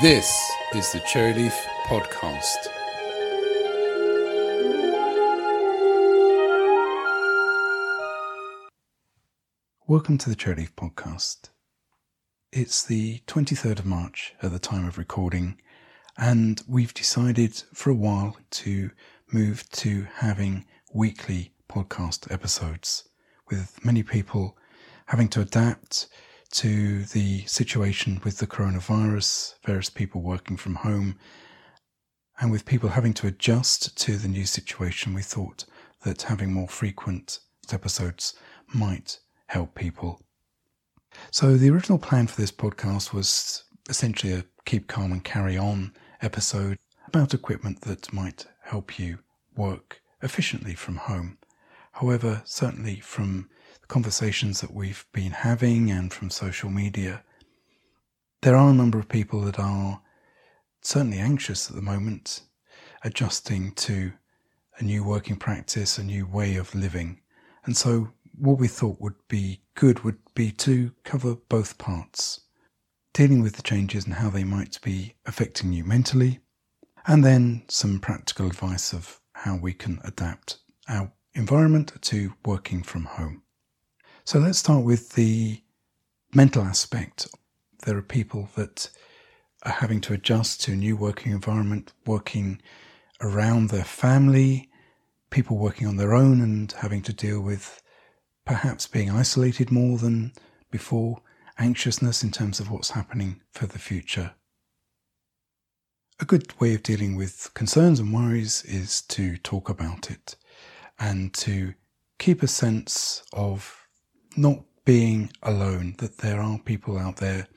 This is the Cherryleaf Podcast. Welcome to the Cherryleaf Podcast. It's the 23rd of March at the time of recording, and we've decided for a while to move to having weekly podcast episodes, with many people having to adapt to the situation with the coronavirus, various people working from home, and with people having to adjust to the new situation, we thought that having more frequent episodes might help people. So, the original plan for this podcast was essentially a keep calm and carry on episode about equipment that might help you work efficiently from home. However, certainly from the conversations that we've been having and from social media, there are a number of people that are certainly anxious at the moment, adjusting to a new working practice, a new way of living. And so, what we thought would be good would be to cover both parts dealing with the changes and how they might be affecting you mentally, and then some practical advice of how we can adapt our environment to working from home. So let's start with the mental aspect. There are people that are having to adjust to a new working environment, working around their family, people working on their own and having to deal with perhaps being isolated more than before, anxiousness in terms of what's happening for the future. A good way of dealing with concerns and worries is to talk about it and to keep a sense of not being alone, that there are people out there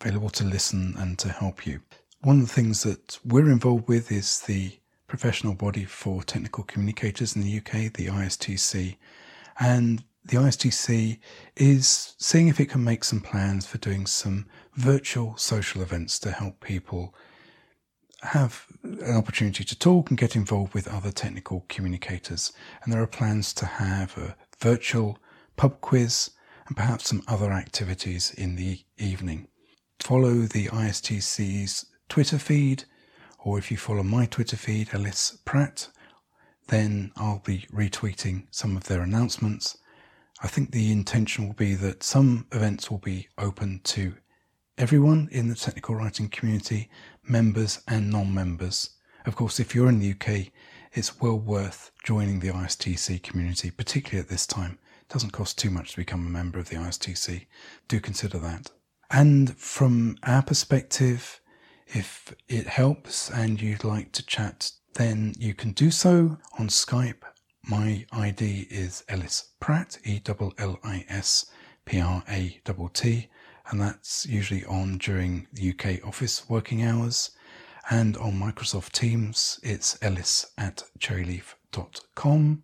available to listen and to help you. One of the things that we're involved with is the professional body for technical communicators in the UK, the ISTC. And the ISTC is seeing if it can make some plans for doing some virtual social events to help people have an opportunity to talk and get involved with other technical communicators. And there are plans to have a virtual pub quiz, and perhaps some other activities in the evening. Follow the ISTC's Twitter feed, or if you follow my Twitter feed, Ellis Pratt, then I'll be retweeting some of their announcements. I think the intention will be that some events will be open to everyone in the technical writing community, members and non members. Of course, if you're in the UK, it's well worth joining the ISTC community, particularly at this time It doesn't cost too much to become a member of the ISTC. Do consider that. And from our perspective, if it helps and you'd like to chat, then you can do so on Skype. My ID is Ellis Pratt, E L L I S P R A T T, and that's usually on during the UK office working hours. And on Microsoft Teams, it's ellis at cherryleaf.com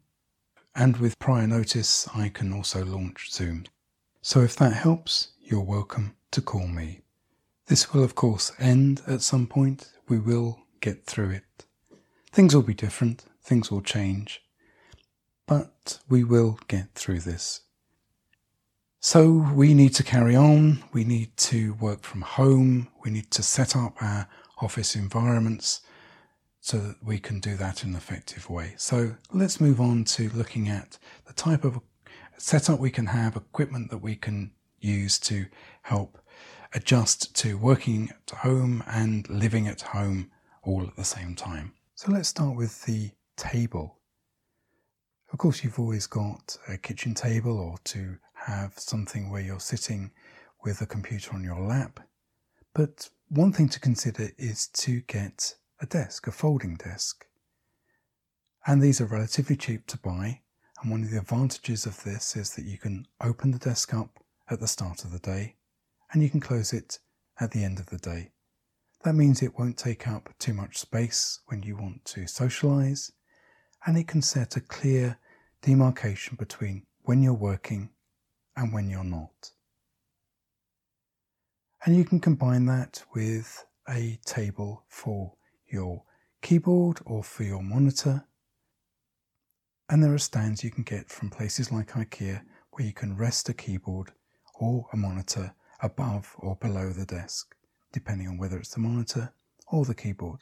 and with prior notice, I can also launch Zoom. So if that helps, you're welcome to call me. This will, of course, end at some point. We will get through it. Things will be different, things will change, but we will get through this. So we need to carry on. We need to work from home. We need to set up our office environments so that we can do that in an effective way. So let's move on to looking at the type of setup we can have, equipment that we can use to help adjust to working at home and living at home all at the same time. So let's start with the table. Of course, you've always got a kitchen table or to have something where you're sitting with a computer on your lap. But one thing to consider is to get a desk, a folding desk. And these are relatively cheap to buy. And one of the advantages of this is that you can open the desk up at the start of the day and you can close it at the end of the day. That means it won't take up too much space when you want to socialize and it can set a clear demarcation between when you're working and when you're not. And you can combine that with a table for your keyboard or for your monitor. And there are stands you can get from places like IKEA where you can rest a keyboard or a monitor above or below the desk. depending on whether it's the monitor or the keyboard.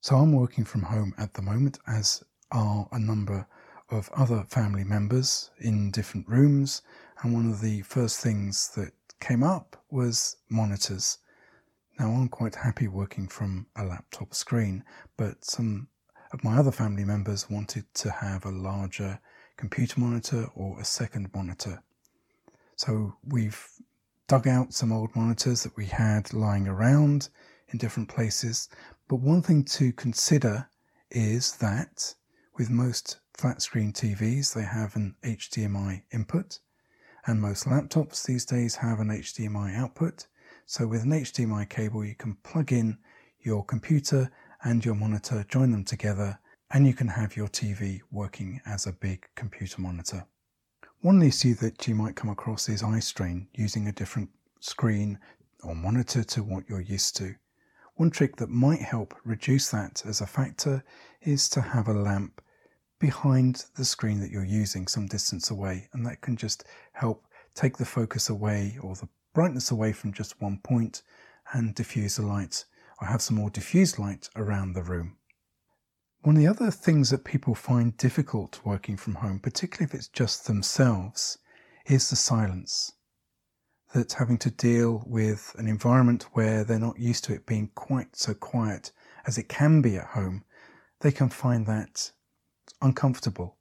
So I'm working from home at the moment, as are a number of other family members in different rooms. And one of the first things that came up was monitors. Now I'm quite happy working from a laptop screen, but some of my other family members wanted to have a larger computer monitor or a second monitor. So we've dug out some old monitors that we had lying around in different places. But one thing to consider is that with most flat screen TVs, they have an HDMI input, and most laptops these days have an HDMI output. So with an HDMI cable, you can plug in your computer and your monitor, join them together, and you can have your TV working as a big computer monitor. One issue that you might come across is eye strain using a different screen or monitor to what you're used to. One trick that might help reduce that as a factor is to have a lamp behind the screen that you're using some distance away, and that can just help take the focus away or the brightness away from just one point and diffuse the light or have some more diffused light around the room. One of the other things that people find difficult working from home, particularly if it's just themselves, is the silence. That having to deal with an environment where they're not used to it being quite so quiet as it can be at home, they can find that uncomfortable.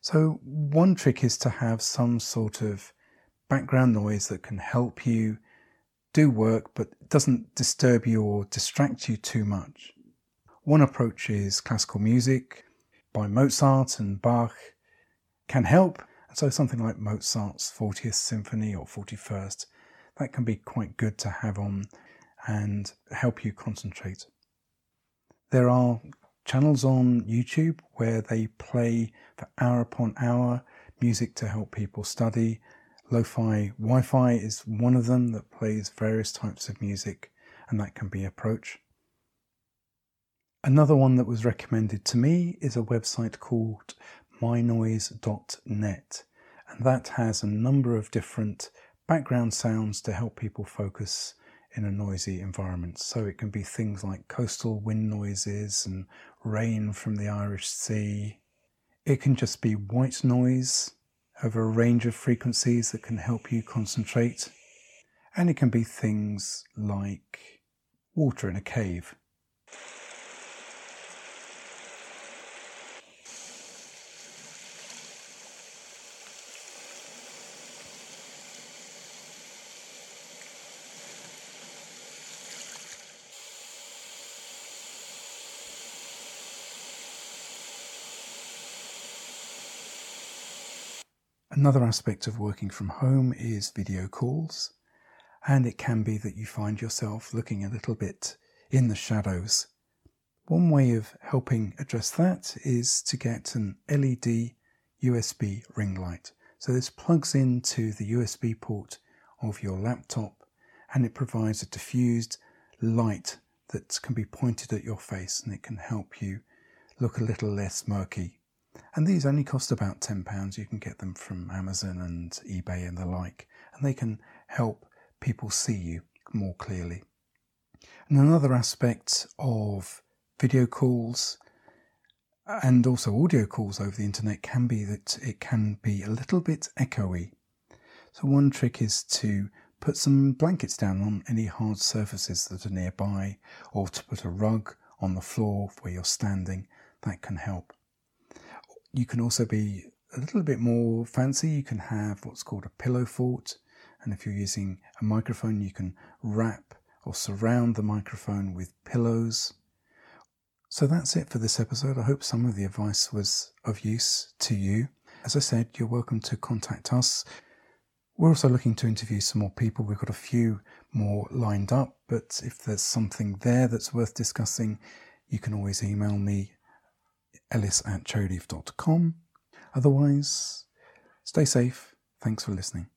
So, one trick is to have some sort of background noise that can help you do work but doesn't disturb you or distract you too much. One approach is classical music by Mozart and Bach can help. And so something like Mozart's 40th Symphony or 41st, that can be quite good to have on and help you concentrate. There are channels on YouTube where they play for hour upon hour music to help people study. Lo-fi Wi-Fi is one of them that plays various types of music and that can be approach. Another one that was recommended to me is a website called mynoise.net, and that has a number of different background sounds to help people focus in a noisy environment. So it can be things like coastal wind noises and rain from the Irish Sea. It can just be white noise over a range of frequencies that can help you concentrate. And it can be things like water in a cave. Another aspect of working from home is video calls, and it can be that you find yourself looking a little bit in the shadows. One way of helping address that is to get an LED USB ring light. So this plugs into the USB port of your laptop and it provides a diffused light that can be pointed at your face and it can help you look a little less murky and these only cost about £10. You can get them from Amazon and eBay and the like, and they can help people see you more clearly. And another aspect of video calls uh, and also audio calls over the internet can be that it can be a little bit echoey. So, one trick is to put some blankets down on any hard surfaces that are nearby, or to put a rug on the floor where you're standing. That can help. You can also be a little bit more fancy. You can have what's called a pillow fort. And if you're using a microphone, you can wrap or surround the microphone with pillows. So that's it for this episode. I hope some of the advice was of use to you. As I said, you're welcome to contact us. We're also looking to interview some more people. We've got a few more lined up, but if there's something there that's worth discussing, you can always email me ellis at cherryleaf.com. Otherwise, stay safe. Thanks for listening.